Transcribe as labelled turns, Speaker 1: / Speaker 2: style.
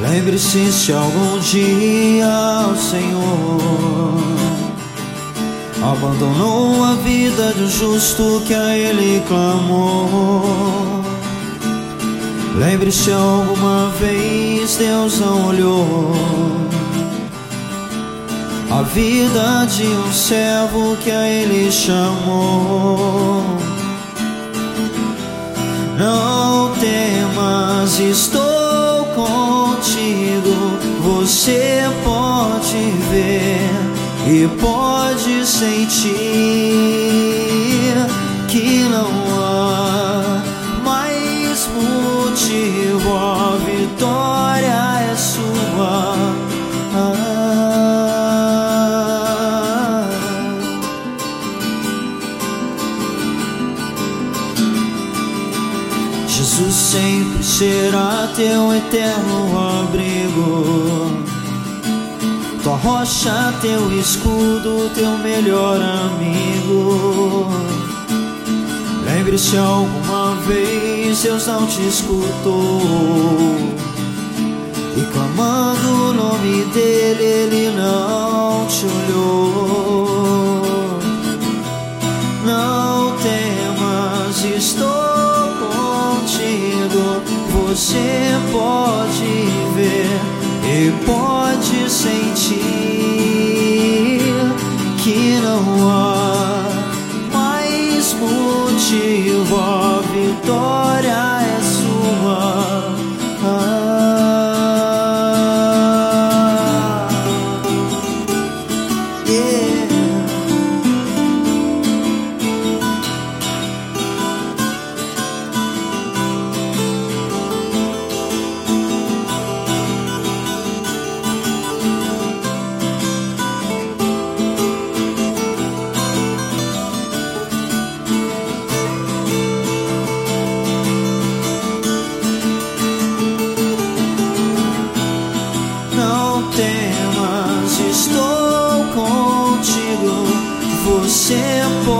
Speaker 1: Lembre-se se algum dia o Senhor abandonou a vida um justo que a ele clamou. Lembre-se alguma vez Deus não olhou a vida de um servo que a ele chamou. Não temas, estou. Você pode ver e pode sentir que não há mais motivo. A vitória é sua. Ah. Jesus sempre será teu eterno abrigo. Rocha, teu escudo, teu melhor amigo. Lembre-se alguma vez Deus não te escutou. E clamando o nome dele, ele não te olhou. Não temas, estou contigo. Você pode ver e pode sentir que não há mais motivo. A vitória temas, estou contigo. Você pode